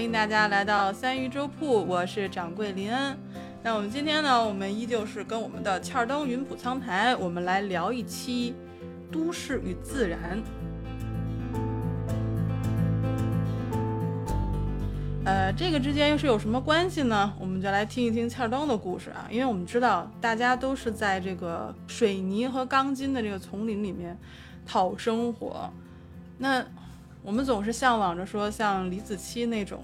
欢迎大家来到三鱼粥铺，我是掌柜林恩。那我们今天呢，我们依旧是跟我们的欠儿登云浦苍台，我们来聊一期都市与自然。呃，这个之间又是有什么关系呢？我们就来听一听欠儿登的故事啊，因为我们知道大家都是在这个水泥和钢筋的这个丛林里面讨生活，那我们总是向往着说像李子柒那种，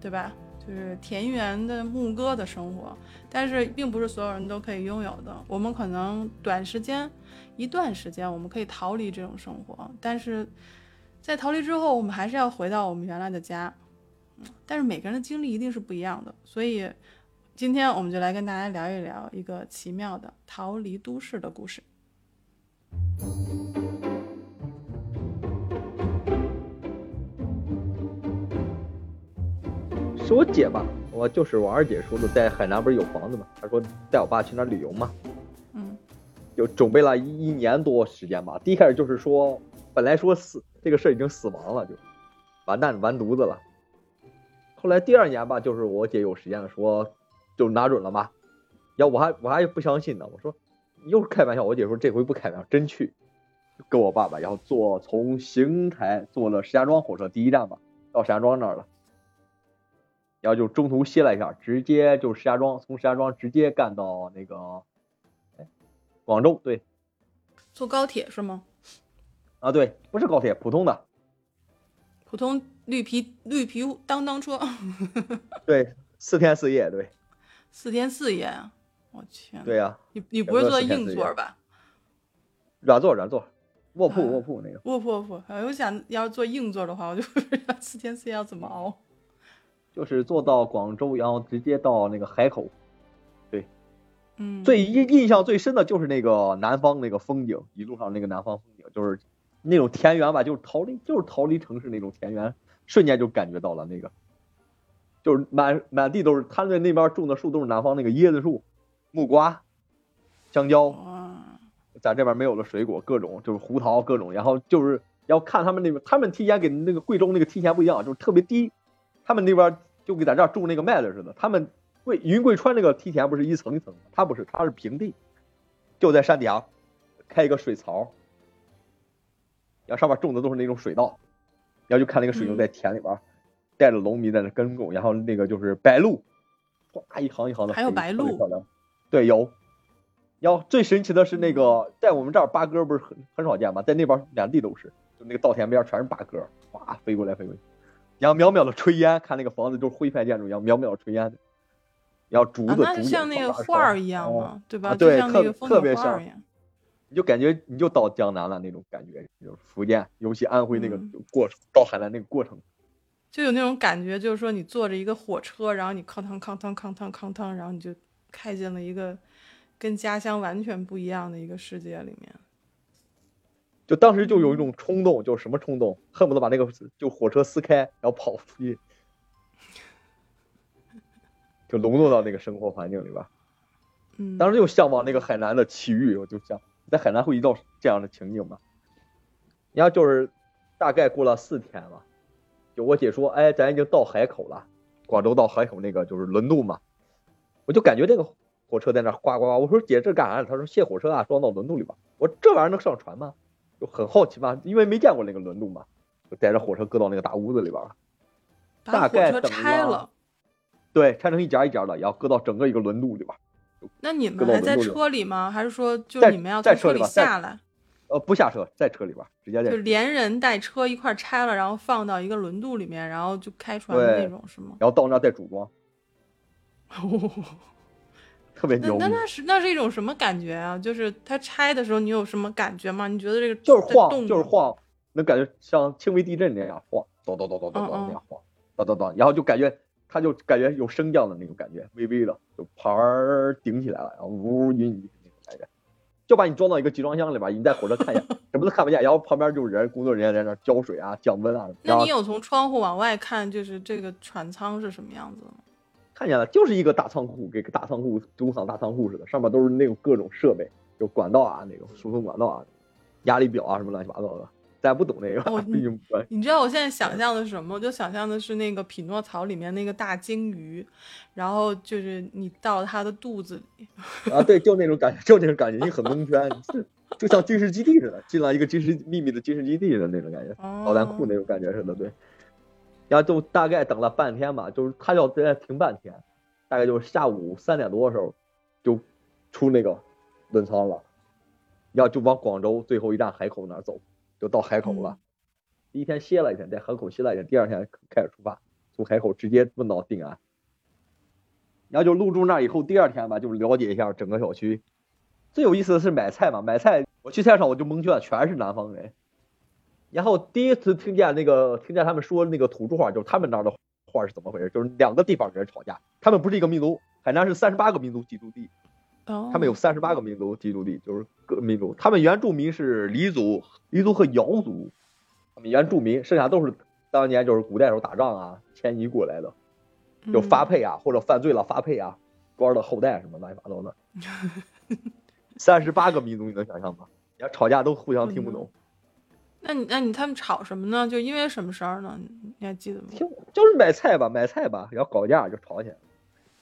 对吧？就是田园的牧歌的生活，但是并不是所有人都可以拥有的。我们可能短时间、一段时间，我们可以逃离这种生活，但是在逃离之后，我们还是要回到我们原来的家。但是每个人的经历一定是不一样的，所以今天我们就来跟大家聊一聊一个奇妙的逃离都市的故事。是我姐吧？我就是我二姐说的，在海南不是有房子吗？她说带我爸去那旅游嘛。嗯，就准备了一一年多时间吧。第一开始就是说，本来说死这个事儿已经死亡了，就完蛋完犊子了。后来第二年吧，就是我姐有时间了，说就拿准了嘛。要我还我还不相信呢，我说又是开玩笑。我姐说这回不开玩笑，真去，跟我爸爸，然后坐从邢台坐了石家庄火车第一站吧，到石家庄那儿了。然后就中途歇了一下，直接就石家庄，从石家庄直接干到那个，哎，广州，对，坐高铁是吗？啊，对，不是高铁，普通的，普通绿皮绿皮当当车，对，四天四夜，对，四天四夜啊！我天，对呀，你你不会坐硬座吧？软座，软座，卧铺，卧铺那个，卧铺，卧铺。我想要是坐硬座的话，我就不知道四天四夜要怎么熬。就是坐到广州，然后直接到那个海口，对，嗯，最印印象最深的就是那个南方那个风景，一路上那个南方风景，就是那种田园吧，就是逃离，就是逃离城市那种田园，瞬间就感觉到了那个，就是满满地都是，他们那边种的树都是南方那个椰子树、木瓜、香蕉，咱这边没有了水果，各种就是胡桃各种，然后就是要看他们那边，他们提前给那个贵州那个提前不一样，就是特别低。他们那边就跟咱这儿种那个麦子似的，他们贵云贵川那个梯田不是一层一层，它不是，它是平地，就在山底下开一个水槽，然后上面种的都是那种水稻，然后就看那个水牛在田里边带着农民在那耕种，然后那个就是白鹭，哗一行一行的，还有白鹭，对，有。然后最神奇的是那个在我们这儿八哥不是很很少见吗？在那边两地都是，就那个稻田边全是八哥，哗飞过来飞过去。然后渺渺的炊烟，看那个房子都是徽派建筑一样，渺渺的炊烟，然后竹子，那像那个画儿一样嘛，对吧？对，特特别像，你就感觉你就到江南了那种感觉，就是福建，尤其安徽那个过到海南那个过程，就有那种感觉，就是说你坐着一个火车，然后你哐当哐当哐当哐当，然后你就开进了一个跟家乡完全不一样的一个世界里面。就当时就有一种冲动，就是什么冲动，恨不得把那个就火车撕开，然后跑出去，就融入到那个生活环境里边。嗯，当时就向往那个海南的奇遇，我就想在海南会遇到这样的情景吗？然后就是大概过了四天吧，就我姐说，哎，咱已经到海口了，广州到海口那个就是轮渡嘛，我就感觉这个火车在那呱呱呱，我说姐这干啥？她说卸火车啊，装到轮渡里边。我这玩意儿能上船吗？就很好奇嘛，因为没见过那个轮渡嘛，就带着火车搁到那个大屋子里边了。大概拆了。对，拆成一节一节的，然后搁到整个一个轮渡里边。那你们还在车里吗？还是说就你们要在车里下来？呃，不下车，在车里边直接在。就连人带车一块拆了，然后放到一个轮渡里面，然后就开船的那种，是吗？然后到那再组装。特别牛，那那是那是一种什么感觉啊？就是它拆的时候，你有什么感觉吗？你觉得这个就是晃，就是晃，能感觉像轻微地震那样晃，咚咚咚咚咚咚那样晃，咚咚咚，然后就感觉它就感觉有升降的那种感觉，微微的就盘儿顶起来了，然后呜晕那种感觉，就把你装到一个集装箱里边，你在火车看一眼，什么都看不见，然后旁边就是人，工作人员在那浇水啊、降温啊。那你有从窗户往外看，就是这个船舱是什么样子吗？看见了，就是一个大仓库，跟个大仓库、工厂大仓库似的，上面都是那种各种设备，就管道啊，那种输送管道啊，压力表啊，什么乱七八糟的。咱不懂那个，哦毕竟不专业你知道我现在想象的是什么？我就想象的是那个匹诺曹里面那个大鲸鱼，然后就是你到它的肚子里，啊，对，就那种感觉，就那种感觉，你很蒙圈，就就像军事基地似的，进了一个军事秘密的军事基地的那种感觉，导弹库哦那种感觉似的，对。然后就大概等了半天吧，就是他要在那停半天，大概就是下午三点多的时候，就出那个轮舱了，然后就往广州最后一站海口那儿走，就到海口了。第一天歇了一天，在海口歇了一天，第二天开始出发，从海口直接奔到定安。然后就入住那儿以后，第二天吧，就了解一下整个小区。最有意思的是买菜嘛，买菜我去菜场我就蒙圈了，全是南方人。然后第一次听见那个听见他们说那个土著话，就是他们那儿的话是怎么回事？就是两个地方人吵架，他们不是一个民族，海南是三十八个民族居住地，哦，他们有三十八个民族居住地，就是各民族。他们原住民是黎族、黎族和瑶族，他们原住民，剩下都是当年就是古代时候打仗啊迁移过来的，就发嗯配啊、或者犯罪了发配啊，官儿的后代什么乱七八糟的。三十八个民族，你能想象吗？人家吵架都互相听不懂，那你那你他们吵什么呢？就因为什么事儿呢？你还记得吗？就就是买菜吧，买菜吧，然后搞架就吵起来了。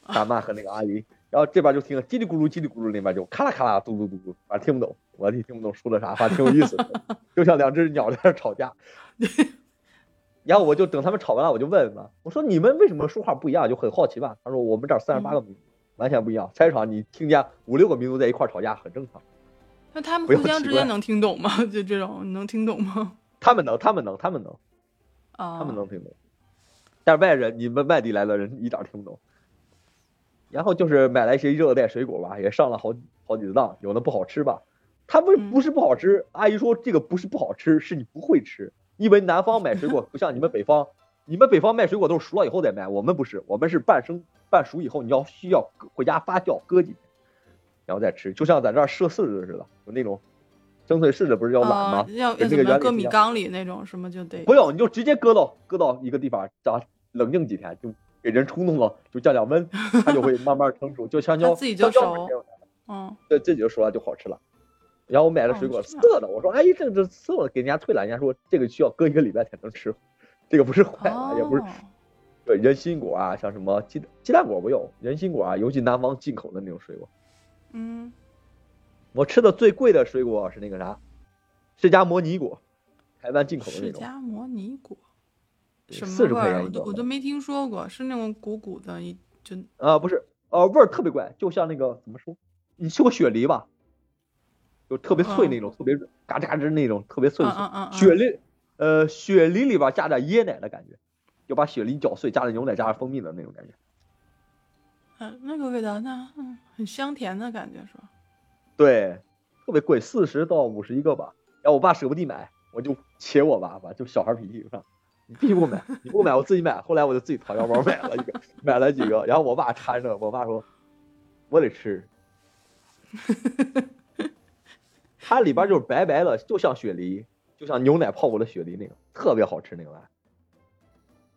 大妈和那个阿姨，然后这边就听叽里咕噜叽里咕噜，那边就咔啦咔啦嘟嘟嘟嘟，反正听不懂，我也听不懂说的啥，反正挺有意思的，就像两只鸟在那吵架。然后我就等他们吵完了，我就问问嘛，我说你们为什么说话不一样？就很好奇吧。他说我们这儿三十八个民族，完全不一样。菜市场你听见五六个民族在一块儿吵架很正常，那他们互相之间能听懂吗？就这种你能听懂吗？他们能，他们能，他们能，啊，他们能听懂，但是外人，你们外地来的人一点听不懂。然后就是买来一些热带水果吧，也上了好好几次当，有的不好吃吧。他们嗯不是不好吃，阿姨说这个不是不好吃，是你不会吃。因为南方买水果 不像你们北方，你们北方卖水果都是熟了以后再卖，我们不是，我们是半生半熟以后你要需要搁回家发酵搁几天，然后再吃，就像咱这儿射柿子似的，有那种蒸脆柿子不是要懒吗？啊要要跟这个怎么搁米缸里那种什么就得不用，你就直接搁到搁到一个地方，让它冷静几天，就给人冲动了，就降降温，它就会慢慢成熟，就香 蕉自己就熟嗯对，自己就熟了就好吃了。然后我买了水果涩的，我说哎，这这涩的，给人家退了，人家说这个需要搁一个礼拜才能吃，这个不是坏的，也不是哦对人心果啊，像什么鸡鸡蛋果不用，人心果啊，尤其南方进口的那种水果。嗯我吃的最贵的水果是那个啥，释迦摩尼果，台湾进口的那种，释迦摩尼果什么味儿？块钱一个我都我都没听说过，是那种鼓鼓的，一就啊，不是，呃，味儿特别怪，就像那个怎么说？你吃过雪梨吧？就特别脆那种，特别嘎吱嘎吱那种，特别脆嗯嗯嗯雪梨，呃，雪梨里边加点椰奶的感觉，就把雪梨搅碎，加点牛奶，加点蜂蜜的那种感觉。嗯那个味道，那嗯很香甜的感觉是吧？对，特别贵，四十到五十一个吧。然后我爸舍不得买，我就切我爸爸，就小孩脾气是吧？你必须给我买，你不买我自己买。后来我就自己掏腰包买了一个，买了几个。然后我爸搀着，我爸说，我得吃。它里边就是白白的，就像雪梨，就像牛奶泡过的雪梨那种，特别好吃那个玩意儿。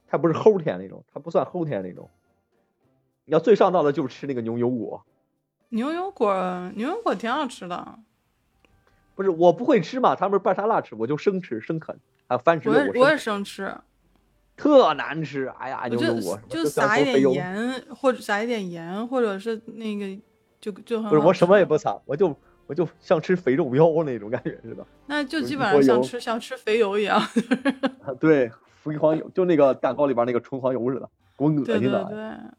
它不是齁甜那种，它不算齁甜那种。你要最上道的就是吃那个牛油果，牛油果，牛油果挺好吃的，不是我不会吃嘛，他们是拌沙拉吃，我就生吃生啃，还有番茄我我也我也生吃，特难吃，哎呀，牛油果就像撒一点，盐，或者撒一点盐，或者是那个就就很不是我什么也不撒，我就我就像吃肥肉膘那种感觉似的，那就基本上像吃像吃肥油一样。啊对，肥黄油就那个蛋糕里边那个纯黄油似的，给我恶对对心的。对，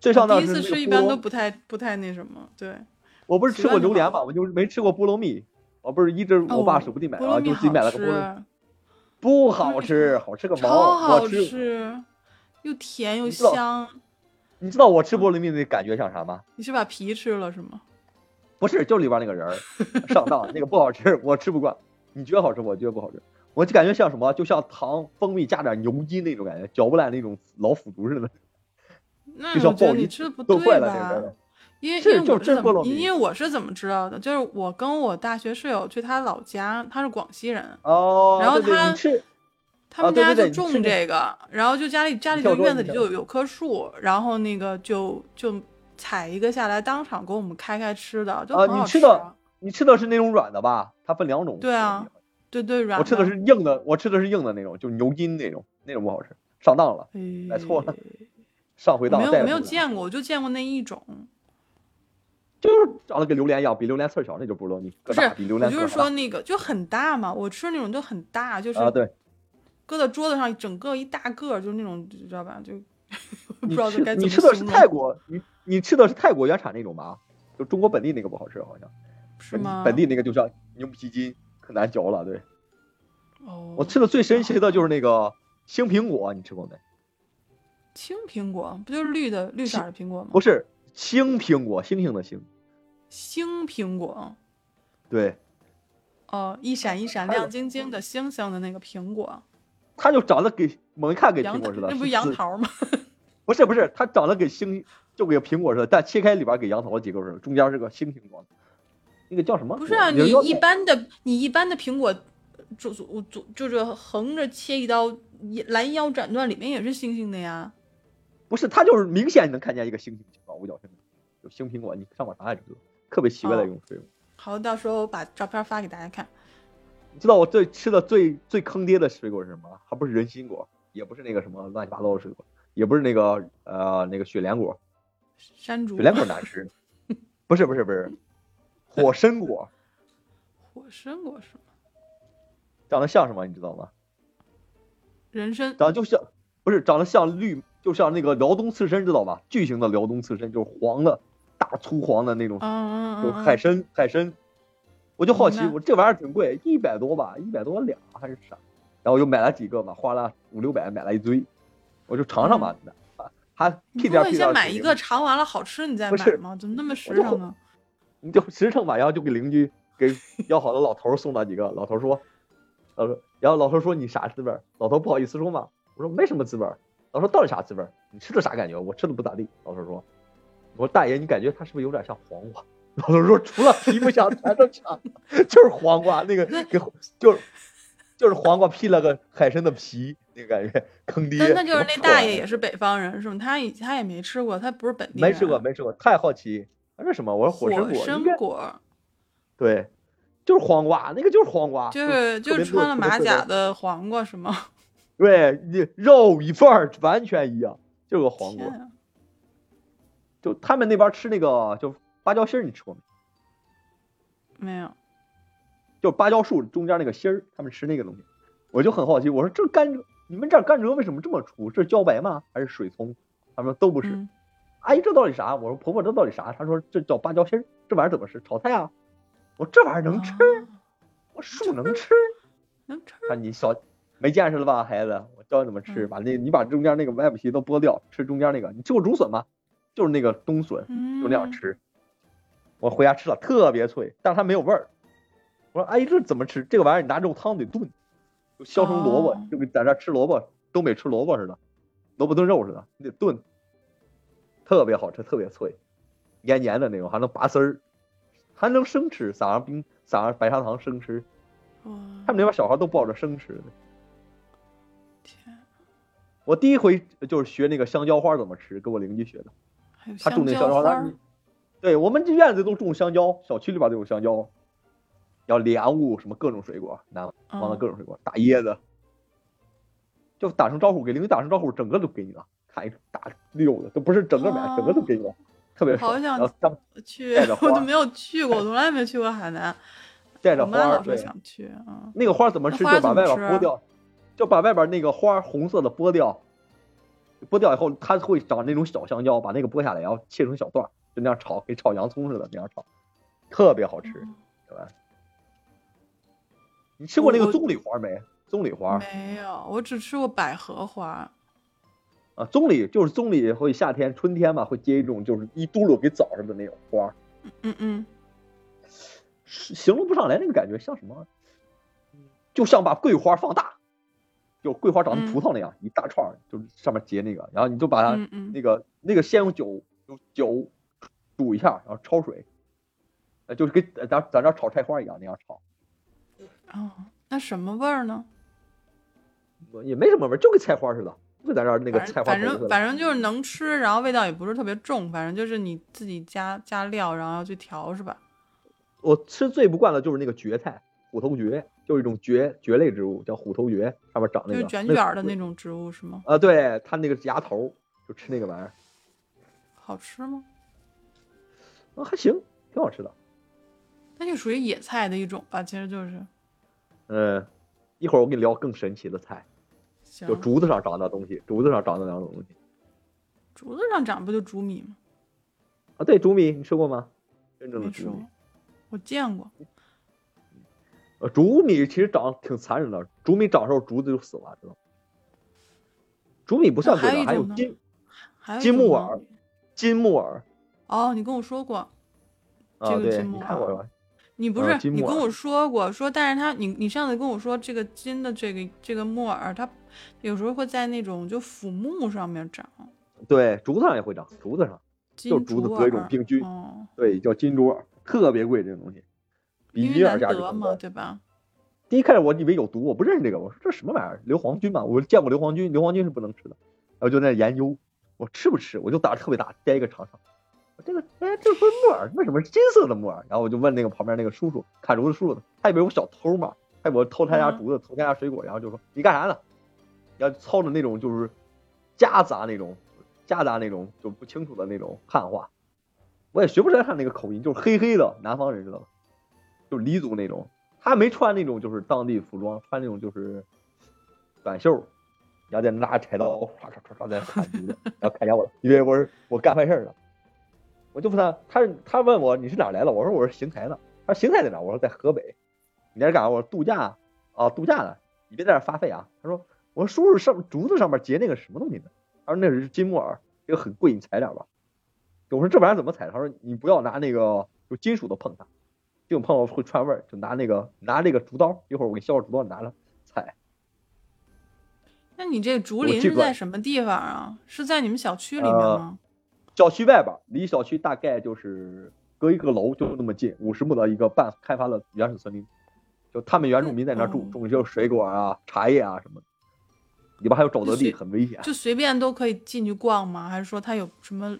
最上道第一次吃一般都不太不太那什么，对。我不是吃过榴莲嘛，我就没吃过菠萝蜜，我不是一直我爸哦舍不得买，然后就自己买了个菠萝，蜜，不好吃，好吃个超毛！好我吃，又甜又香。你知道我吃菠萝蜜的感觉像啥吗？你是把皮吃了是吗？不是，就里边那个人儿上当，那个不好吃，我吃不惯。你觉得好吃，我觉得不好吃。我就感觉像什么，就像糖、蜂蜜加点牛筋那种感觉，嚼不烂那种老腐竹似的，那就像我觉得你吃的不都坏对吧了那个人？儿。因为是就因为我是怎么因为我是怎么知道的？就是我跟我大学室友去他老家，他是广西人，哦，然后他他们家就种这个，然后就家里家里就院子里就有有棵树，然后那个就就采一个下来，当场给我们开开吃的，就啊很好你吃的啊你吃的是那种软的吧？它分两种。对啊，对对软。我吃的是硬的，我吃的是硬的那种，就牛筋那种，那种不好吃，上当了，买错了，上回当。没有没有见过，我就见过那一种。就是长得跟榴莲一样，比榴莲刺小，那就不知道你。不是，我就是说那个就很大嘛，我吃那种就很大，就是啊对，搁在桌子上整个一大个，就是那种知道吧？就 不知道该怎么你吃的是泰国，你你吃的是泰国原产那种吧？就中国本地那个不好吃，好像。是吗？本地那个就像牛皮筋，可难嚼了。对。哦。我吃的最神奇的就是那个青苹果，你吃过没？青苹果不就是绿的绿色的苹果吗？不是。青苹果，星星的星，星苹果，对，哦，一闪一闪亮晶晶的星星的那个苹果，它就长得给猛一看给苹果似的，那不是杨桃吗？不是不是，它长得给星就给苹果似的，但切开里边给杨桃结构似的，中间是个星星状，那个叫什么？不是啊，你一般的你一般的苹果，就就就就是横着切一刀，拦腰斩断，里面也是星星的呀。不是，它就是明显你能看见一个星星情况，五角星，有星苹果，你上网查也知道，特别奇怪的一种水果。好，到时候我把照片发给大家看。你知道我最吃的最最坑爹的水果是什么？还不是人心果，也不是那个什么乱七八糟的水果，也不是那个呃那个雪莲果。山竹。雪莲果难吃。不是不是不是，火参果。火参果是吗？长得像什么？你知道吗？人参。长得就像，不是长得像绿。就像那个辽东刺参，知道吧？巨型的辽东刺参，就是黄的，大粗黄的那种，就海参，海参。我就好奇，我这玩意儿挺贵，一百多吧，一百多两还是啥？然后我就买了几个嘛，花了五六百买了一堆，我就尝尝吧，还屁颠屁颠。先买一个尝完了好吃，你再买吗？怎么那么实诚呢？你就实诚吧，然后就给邻居给要好的老头送了几个。老头说，老头，然后老头说你啥滋味？老头不好意思说嘛，我说没什么滋味。老说到底啥滋味？你吃的啥感觉？我吃的不咋地。老头说：“我说大爷，你感觉它是不是有点像黄瓜？” 老头说：“除了皮不像，全都像，就是黄瓜那个，给就是就是黄瓜披了个海参的皮，那个感觉坑爹。”那就是那大爷也是北方人是吗？他以他也没吃过，他不是本地人。没吃过，没吃过，太好奇。他是什么？我说火参果。火参果。对，就是黄瓜，那个就是黄瓜，就是就是穿了马甲的黄瓜是吗？对你肉一份儿完全一样，就是个黄瓜。就他们那边吃那个就芭蕉心儿，你吃过没？没有。就芭蕉树中间那个心儿，他们吃那个东西。我就很好奇，我说这甘蔗，你们这甘蔗为什么这么粗？是茭白吗？还是水葱？他们说都不是。阿姨，这到底啥？我说婆婆，这到底啥？她说这叫芭蕉心儿。这玩意儿怎么吃？炒菜啊？我这玩意儿能吃？我树能吃？能吃？看你小。没见识了吧，孩子？我教你怎么吃，把那，你把中间那个外皮都剥掉，吃中间那个。你吃过竹笋吗？就是那个冬笋，就那样吃。我回家吃了，特别脆，但是它没有味儿。我说阿姨，这怎么吃？这个玩意儿你拿肉汤得炖，就削成萝卜，就跟在这吃萝卜，东北吃萝卜似的，萝卜炖肉似的，你得炖，特别好吃，特别脆，黏黏的那种，还能拔丝儿，还能生吃，撒上冰，撒上白砂糖生吃。他们那边小孩都抱着生吃的。我第一回就是学那个香蕉花怎么吃，跟我邻居学的。他种那香蕉花，对我们这院子都种香蕉，小区里边都有香蕉，要莲雾什么各种水果，南方的各种水果，大椰子，就打声招呼，给邻居打声招呼，整个都给你了，看一大溜的，都不是整个买，整个都给你了，特别好想去，我就没有去过，从来没去过海南。带着花，对，想去啊。那个花怎么吃？就把外边剥掉。就把外边那个花红色的剥掉，剥掉以后，它会长那种小香蕉，把那个剥下来，然后切成小段，就那样炒，跟炒洋葱似的那样炒，特别好吃，对吧？你吃过那个棕榈花没？棕榈花没有，我只吃过百合花。啊，棕榈就是棕榈，会夏天、春天嘛，会结一种就是一嘟噜给枣似的那种花。嗯嗯，形容不上来那个感觉，像什么？就像把桂花放大。就桂花长成葡萄那样，一大串，就是上面结那个，然后你就把它那个那个先用酒用酒煮一下，然后焯水，呃，就是跟咱咱这炒菜花一样那样炒。哦，那什么味儿呢？也没什么味儿，就跟菜花似的，就在这儿那个菜花。反正反正就是能吃，然后味道也不是特别重，反正就是你自己加加料，然后要去调是吧？我吃最不惯的就是那个蕨菜，虎头蕨，就是一种蕨蕨类植物，叫虎头蕨，上面长那个就是卷卷的那种植物是吗？啊，对，它那个芽头就吃那个玩意儿，好吃吗？啊，还行，挺好吃的。那就属于野菜的一种吧，其实就是。嗯，一会儿我给你聊更神奇的菜，就，竹子上长的东西，竹子上长的两种东西竹子上长不就竹米吗？啊。对，竹米你吃过吗？真正的竹米，，我见过。呃，竹米其实长得挺残忍的，竹米长时候竹子就死了，知道吗？竹米不算贵的，还有金还有金木耳金木耳哦，你跟我说过，这个金木耳你看过吧？你不呃是、你跟我说过，说但是他你你上次跟我说这个金的这个这个木耳，它有时候会在那种就腐木上面长，对，竹子上也会长，竹子上金就是竹子竹得一种病菌哦，对叫金竹耳，特别贵这个东西，比因为难得嘛，更高。对吧？第一开始我以为有毒，我不认识这个，我说这什么玩意儿？硫磺菌嘛，我见过硫磺菌，硫磺菌是不能吃的，然后就在那研究，我吃不吃？我就胆儿特别大，摘一个尝尝，我这个哎，这不是木耳，为什么是金色的木耳？然后我就问那个旁边那个叔叔，砍竹子叔叔，他以为我小偷嘛，他以为我偷他家嗯竹子，偷他家水果，然后就说你干啥呢？然后操着那种就是夹杂那种夹杂那种就不清楚的那种汉话，我也学不出来他那个口音，就是黑黑的南方人知道吗？就黎族那种。他没穿那种就是当地服装，穿那种就是短袖，然后再拿柴刀唰唰唰唰在砍竹子，然后看见我了，以为我是我干坏事了。我就问他，他他问我你是哪来的？我说我是邢台的。他说邢台在哪？我说在河北。你在这干啥？我说度假啊，度假呢。你别在这发费啊。他说我说叔叔上竹子上面结那个什么东西呢？他说那是金木耳，这个很贵，你采点吧。我说这玩意儿怎么采？他说你不要拿那个就金属的碰它，这种碰到会串味儿，就拿那个拿那个竹刀，一会儿我给削个竹刀拿了采。那你这竹林是在什么地方啊？是在你们小区里面呃吗？小区外边，离小区大概就是隔一个楼就那么近，五十亩的一个半开发的原始森林。就他们原住民在那儿种嗯种一些水果啊、茶叶啊什么的，里边还有沼泽地，很危险。就随便都可以进去逛吗？还是说它有什么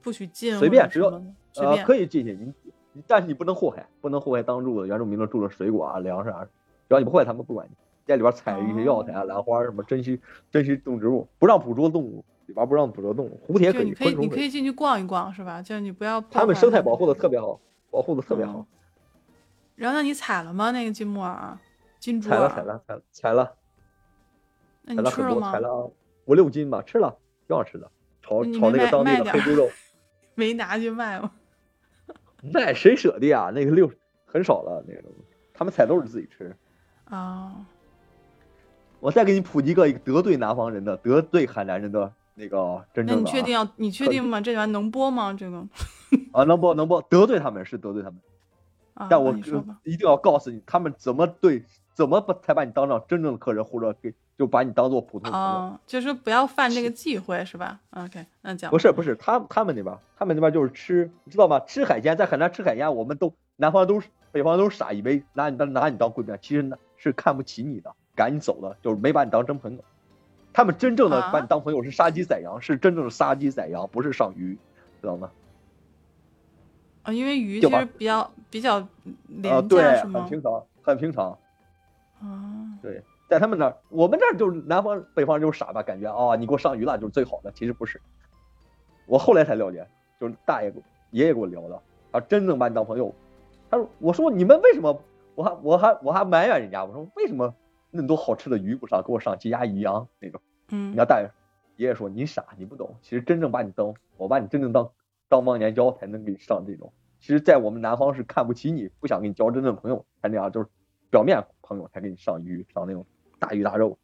不许进随便只有什么的？随呃，可以进去，你你但是你不能祸害，不能祸害当地的原住民的住的水果啊、粮食啊，只要你不祸害他们，不管你。在里边采一些药材啊、兰花什么珍稀珍稀动植物，不让捕捉动物，里边不让捕捉动物，蝴蝶可以，你可以。你可以进去逛一逛是吧？就是你不要破他们生态保护的特别好，保护的特别好嗯。然后那你采了吗？那个金木耳、金竹采了？采了采了采了那你吃了吗采？了五六斤吧，吃了，挺好吃的。炒炒那个当地的黑猪肉，没拿去卖吗？那谁舍得呀？那个六很少了，那个东西，他们采都是自己吃。啊，我再给你普及一个一个得罪南方人的、得罪海南人的那个真正的、啊。你确定要？你确定吗？这玩意能播吗？这个啊？能播能播得罪他们是得罪他们，啊，但我那你说吧。一定要告诉你，他们怎么对，怎么把才把你当成真正的客人，或者给就把你当做普通朋友。啊，就是不要犯这个忌讳是吧？OK，那讲不是不是，他他们那边，他们那边就是吃，你知道吗？吃海鲜，在海南吃海鲜，我们都南方都是北方都是傻，以为拿你当拿你当贵宾，其实呢是看不起你的，赶你走的，就是没把你当真朋友。他们真正的啊把你当朋友是杀鸡宰羊，是真正的杀鸡宰羊，不是上鱼，知道吗？啊，因为鱼其实比较比较啊，廉对？很平常，很平常。啊，对，在他们那儿，我们这儿就是南方北方就是傻吧，感觉啊、你给我上鱼了就是最好的，其实不是。我后来才了解，就是大爷给爷爷给我聊的，他，真正把你当朋友。他说，我说你们为什么？我还我还我还埋怨人家，我说为什么那么多好吃的鱼不上，给我上鸡鸭鱼羊那种？嗯人家大爷爷爷说你傻，你不懂，其实真正把你当我把你真正当当忘年交才能给你上这种。其实，在我们南方是看不起你，不想跟你交真正朋友才那样，就是表面朋友才给你上鱼上那种大鱼大肉。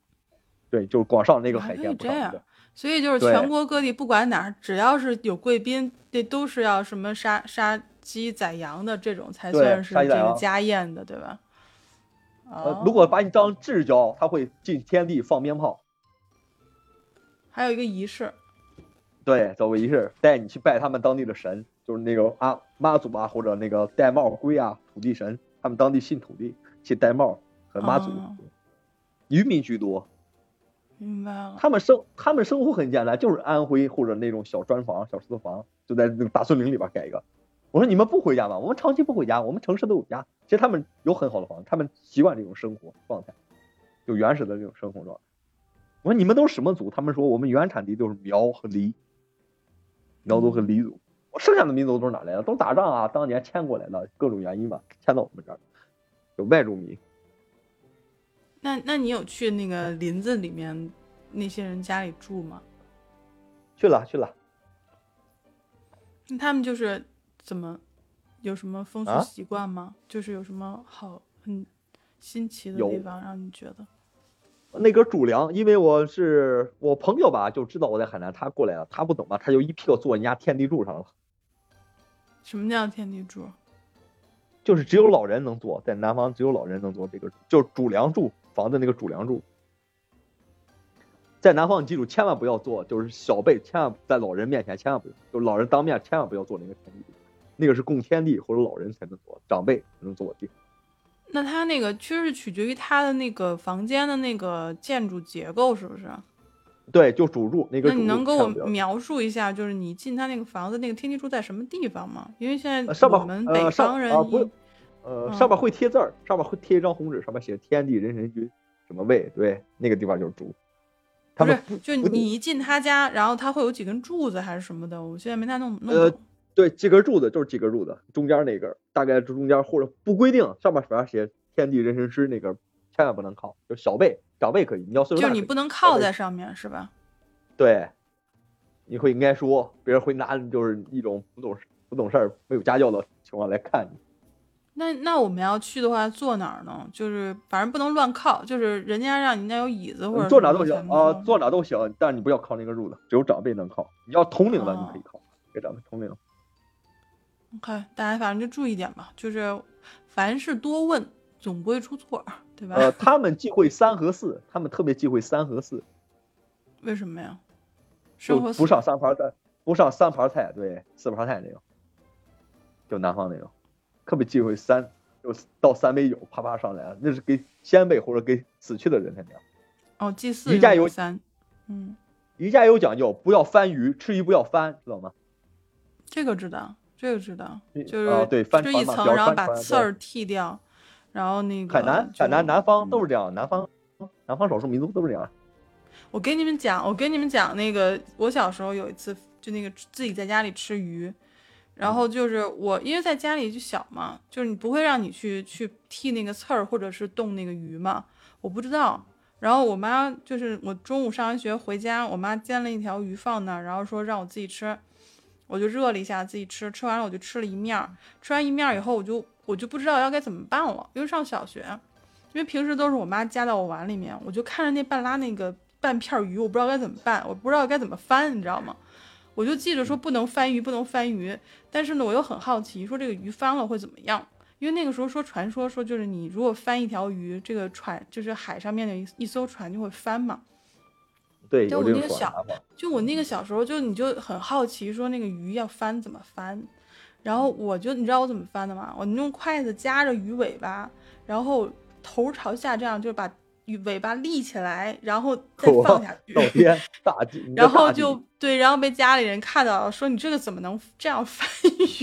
对，就是广上那个海还可以鲜不上的这样。所以就是全国各地不管哪儿，只要是有贵宾，这都是要什么杀杀鸡宰羊的这种才算是这个家宴的，对吧？呃，如果把你当至交，他会进天地放鞭炮。还有一个仪式，对，走个仪式，带你去拜他们当地的神，就是那个啊妈祖啊，或者那个戴帽龟啊，土地神，他们当地信土地，去戴帽和妈祖，哦渔民居多。明白了。他们生他们生活很简单，就是安徽或者那种小砖房、小石头房，就在那个大森林里边盖一个，我说你们不回家吗？我们长期不回家，我们城市都有家。其实他们有很好的房子，他们习惯这种生活状态，就原始的这种生活状态。我说你们都是什么族？他们说我们原产地都是苗和黎，苗族和黎族。我剩下的民族都是哪来的？都打仗啊，当年迁过来的，各种原因吧，迁到我们这儿，有外族民。那那你有去那个林子里面那些人家里住吗？去了去了。那他们就是怎么有什么风俗啊习惯吗？就是有什么好很新奇的地方让你觉得？那根主梁，因为我是我朋友吧，就知道我在海南，他过来了，他不懂嘛，他就一屁股坐人家天地柱上了，什么叫天地柱？就是只有老人能坐，在南方只有老人能坐这个，就是主梁柱，房子那个主梁柱。在南方，你记住，千万不要做，就是小辈，千万在老人面前千万不要，就老人当面千万不要做那个天地柱，那个是供天地或者老人才能做，长辈才能做的地。那他那个其实是取决于他的那个房间的那个建筑结构，是不是？对，就主柱那个那。你能给我描述一下，就是你进他那个房子，那个天地柱在什么地方吗？因为现在我们北方人呃，嗯上面会贴字儿，上面会贴一张红纸，上面写“天地人神君”什么位，对，那个地方就是主。他不是们，就你一进他家，然后他会有几根柱子还是什么的，我现在没太弄弄呃。对几根柱子就是几根柱子，中间那根大概中间或者不规定，上面反正写“天地人神师”那根儿千万不能靠，就小辈长辈可以，你要岁数大就是你不能靠在上面，是吧？对，你会应该说别人会拿就是一种不懂事不懂事儿没有家教的情况来看你。那那我们要去的话，坐哪儿呢？就是反正不能乱靠，就是人家让你那有椅子或者你坐哪都行啊，坐坐哪都行，但是你不要靠那个褥子，只有长辈能靠。你要同龄的你哦可以靠，给长辈同龄。OK，大家反正就注意点吧，就是凡事多问，总不会出错，对吧？呃，他们忌讳三和四，他们特别忌讳三和四，为什么呀？就生活不上三盘菜，不上三盘菜，对，四盘菜那种，就南方那种，特别忌讳三，就倒三杯酒啪啪上来，那是给先辈或者给死去的人才那样。哦，祭祀瑜伽有有三，嗯，瑜伽有讲究，不要翻鱼，吃鱼不要翻，知道吗？这个知道，这个知道，嗯就是啊对翻吃一层，然后把刺儿剃掉，然后那个海南、海南、南方都嗯是这样，南方、南方少数民族都是这样。我给你们讲，我给你们讲那个，我小时候有一次就那个自己在家里吃鱼，然后就是我因为在家里就小嘛，就是你不会让你去去剔那个刺儿或者是冻那个鱼嘛，我不知道。然后我妈就是我中午上完学回家，我妈煎了一条鱼放那儿，然后说让我自己吃，我就热了一下自己吃，吃完了我就吃了一面，吃完一面以后我就我就不知道要该怎么办了，因为上小学，因为平时都是我妈夹到我碗里面，我就看着那半拉那个半片鱼，我不知道该怎么办，我不知道该怎么翻，你知道吗？我就记着说不能翻鱼，不能翻鱼，但是呢，我又很好奇，说这个鱼翻了会怎么样？因为那个时候说传说说就是你如果翻一条鱼，这个船就是海上面的一一艘船就会翻嘛。对，就我那个小。就我那个小时候，就你就很好奇，说那个鱼要翻怎么翻，然后我就你知道我怎么翻的吗？我用筷子夹着鱼尾巴，然后头朝下这样，就把鱼尾巴立起来，然后再放下去。然后就对，然后被家里人看到了，说你这个怎么能这样翻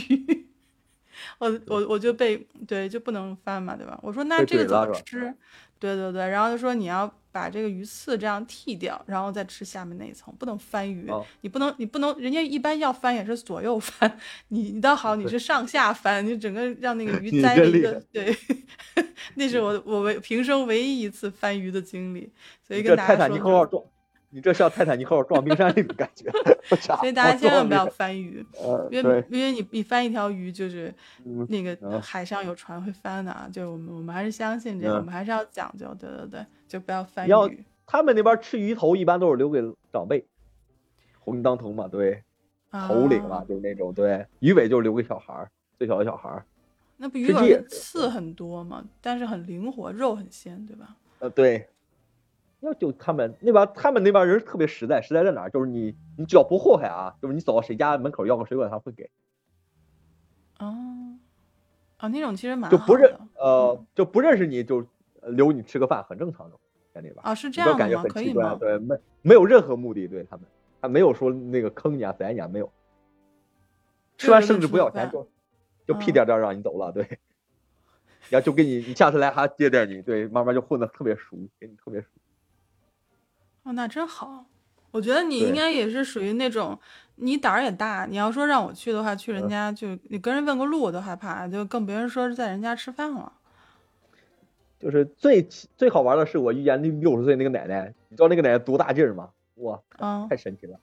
鱼？我我我就被对就不能翻嘛，对吧？我说那这个怎么吃？对对对，然后就说你要把这个鱼刺这样剔掉，然后再吃下面那一层，不能翻鱼。哦你不能你不能，人家一般要翻也是左右翻，你你倒好，你是上下翻，你整个让那个 鱼你栽了一个对，那是我我唯平生唯一一次翻鱼的经历，所以跟大这泰坦家说就是尼克号撞，你这像泰坦尼克号撞冰山那种感觉。所以大家千万不要翻鱼，呃，因为，因为你你翻一条鱼，就是嗯那个嗯海上有船会翻的啊，就是我们我们还是相信这个，我嗯们还是要讲究，对对对，就不要翻要鱼他们那边吃鱼头一般都是留给长辈，红当头嘛，对，头领嘛，啊。就是那种对，鱼尾就是留给小孩儿，最小的小孩儿。那不鱼尾刺很多嘛，但是很灵活，肉很鲜，对吧？呃，对，要就他们那边，他们那边人特别实在，实在在哪儿？就是你，你只要不祸害啊，就是你走到谁家门口要个水果，他会给，哦，哦，那种其实蛮就不认呃，就不认识你就呃留你吃个饭，很正常的，在那边。啊，是这样的吗？感觉很？奇怪对，没没有任何目的，对他们，他没有说那个坑你啊、宰你啊，没有。吃完甚至不要钱，就就屁颠颠让你走了，对。然后就给你，你下次来还接待你，对，慢慢就混的特别熟，给你特别熟。哦，那真好。我觉得你应该也是属于那种，你胆儿也大。你要说让我去的话，去人家就你跟人问个路我都害怕，就更别人说是在人家吃饭了。就是最最好玩的是我遇见那六十岁那个奶奶，你知道那个奶奶多大劲儿吗？哇，太神奇了！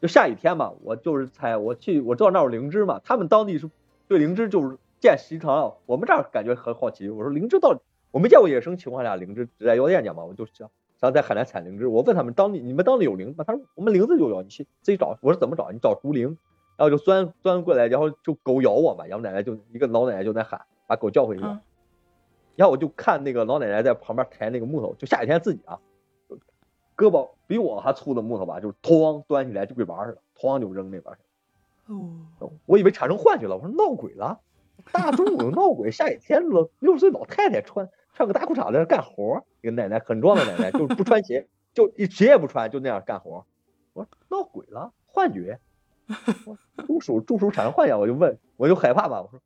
就下雨天嘛，我就是猜我去，我知道那有灵芝嘛，他们当地是对灵芝就是见习常了。我们这儿感觉很好奇，我说灵芝到底我没见过野生情况下灵芝只在药店见嘛，我就想想在海南采灵芝。我问他们当地你们当地有灵吗？他说我们灵子就有，你去自己找。我说怎么找？你找竹灵，然后就钻钻过来，然后就狗咬我嘛，然后奶奶就一个老奶奶就在喊，把狗叫回去。然后我就看那个老奶奶在旁边抬那个木头，就下雨天自己啊，胳膊比我还粗的木头吧，就是哐端起来就跟玩似的，哐就扔那边去。哦，我以为产生幻觉了，我说闹鬼了，大中午闹鬼，下雨天了，六十岁老太太穿穿个大裤衩在那干活，一个奶奶很壮的奶奶，就是不穿鞋，就一鞋也不穿，就那样干活。我说闹鬼了，幻觉。助手助手产生幻觉，我就问，我就害怕吧，我说，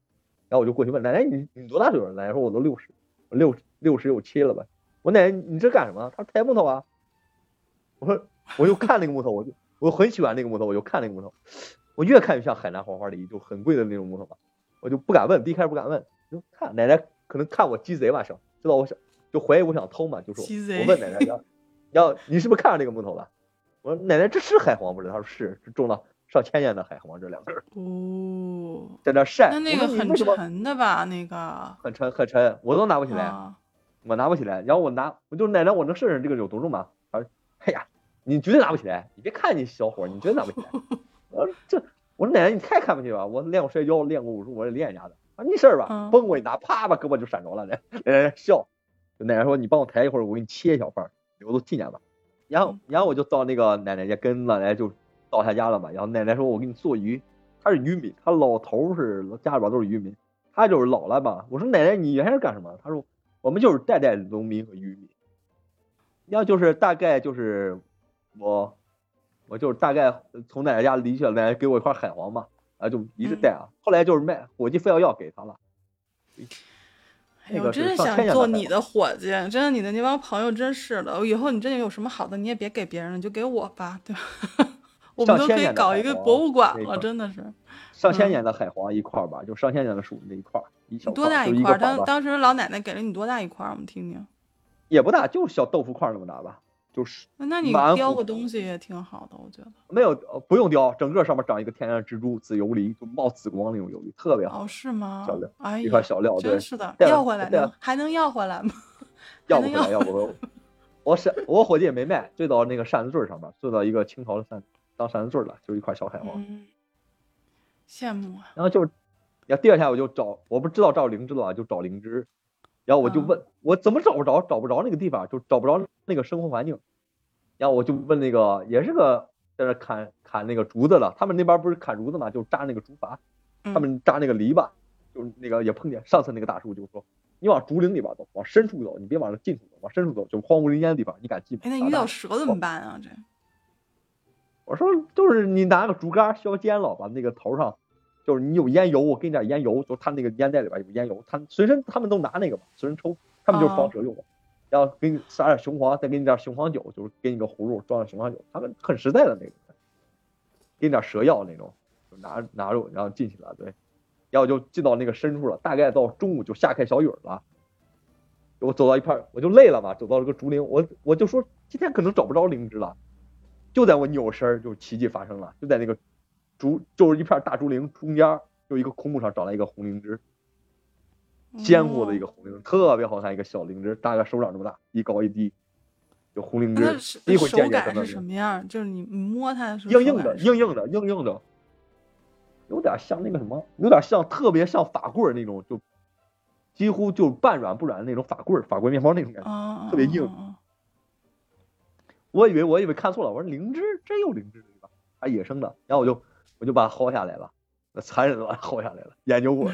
然后我就过去问奶奶，你你多大岁数？奶奶说我都六十。六六十有七了吧？我奶奶，你这干什么？他抬木头啊。我说，我就看那个木头，我就我很喜欢那个木头，我就看那个木头，我越看越像海南黄花梨，就很贵的那种木头嘛。我就不敢问，第一开始不敢问，就看奶奶可能看我鸡贼吧，想知道我想就怀疑我想偷嘛，就说我问奶奶要要你是不是看上这个木头了？我说奶奶这是海黄不是？他说是，是种了上千年的海黄这两根哦，在那晒，那那个很沉的吧？那个很沉很沉，我都拿不起来，我拿不起来。然后我拿，我就奶奶，我能试试这个有多重吗？他说：“哎呀，你绝对拿不起来！你别看你小伙，你绝对拿不起来。”我说：“这，我说奶奶你太看不起了，我练过摔跤，练过武术，我也练人家的。啊，没事儿吧，嘣我一拿，啪把胳膊就闪着了。奶奶笑，奶奶说：“你帮我抬一会儿，我给你切一小半，留作纪念吧。”然后，然后我就到那个奶奶家，跟奶奶就。到她家了嘛，然后奶奶说：“我给你做鱼。”她是渔民，她老头是家里边都是渔民，她就是老了嘛。我说：“奶奶，你原来是干什么？”她说：“我们就是代代农民和渔民。”要就是大概就是我，我就是大概从奶奶家离去了，奶奶给我一块海黄嘛，然后就一直带啊。后来就是卖伙计非要要给他了。哎我真是想做你的伙计，真的，你的那帮朋友真是的。以后你真的有什么好的，你也别给别人了，就给我吧，对吧？我们都可以搞一个博物馆了，真的是。上千年的海黄一块吧，就上千年的树那一块一小多大一块？当当时老奶奶给了你多大一块？我们听听。也不大，就小豆腐块那么大吧，就是。那你雕个东西也挺好的，我觉得。没有，不用雕，整个上面长一个天然蜘蛛，紫游离，就冒紫光那种游离，特别好。哦，是吗？小料，哎，一块小料，真是的，要回来能还能要回来吗？要不回来，要不回来。我是我伙计也没卖，坠到那个扇子坠上面，坠到一个清朝的扇。当扇子坠了，就是一块小海黄，羡慕啊。然后就，然后第二天我就找，我不知道找灵芝了，就找灵芝。然后我就问，我怎么找不着？找不着那个地方，就找不着那个生活环境。然后我就问那个，也是个在那砍砍那个竹子的，他们那边不是砍竹子嘛，就扎那个竹筏，他们扎那个篱笆，就是那个也碰见上次那个大叔就说，你往竹林里边走，往深处走，你别往那近处走，往深处走，就荒无人烟的地方，你敢进吗？哎，那遇到蛇怎么办啊？这？我说就是你拿个竹竿削尖了，把那个头上，就是你有烟油，我给你点烟油，就他那个烟袋里边有烟油，他随身他们都拿那个嘛，随身抽，他们就是防蛇用的。然后给你撒点雄黄，再给你点雄黄酒，就是给你个葫芦装点雄黄酒，他们很实在的那个，给你点蛇药那种，就拿拿着然后进去了，对，然后就进到那个深处了，大概到中午就下开小雨了，我走到一块我就累了嘛，走到了个竹林，我我就说今天可能找不着灵芝了。就在我扭身儿，就奇迹发生了。就在那个竹，就是一片大竹林中间，就一个枯木上长了一个红灵芝，坚固的一个红灵芝，特别好看，一个小灵芝，大概手掌这么大，一高一低，就红灵芝。一会见感是什么样？就是你摸它的时候，硬硬的，硬硬的，硬硬的，有点像那个什么，有点像，特别像法棍那种，就几乎就半软不软的那种法棍，法棍面包那种感觉，特别硬。我以为我以为看错了，我说灵芝真有灵芝的地方，还野生的，然后我就我就把它薅下来了，那残忍的把它薅下来了，研究过，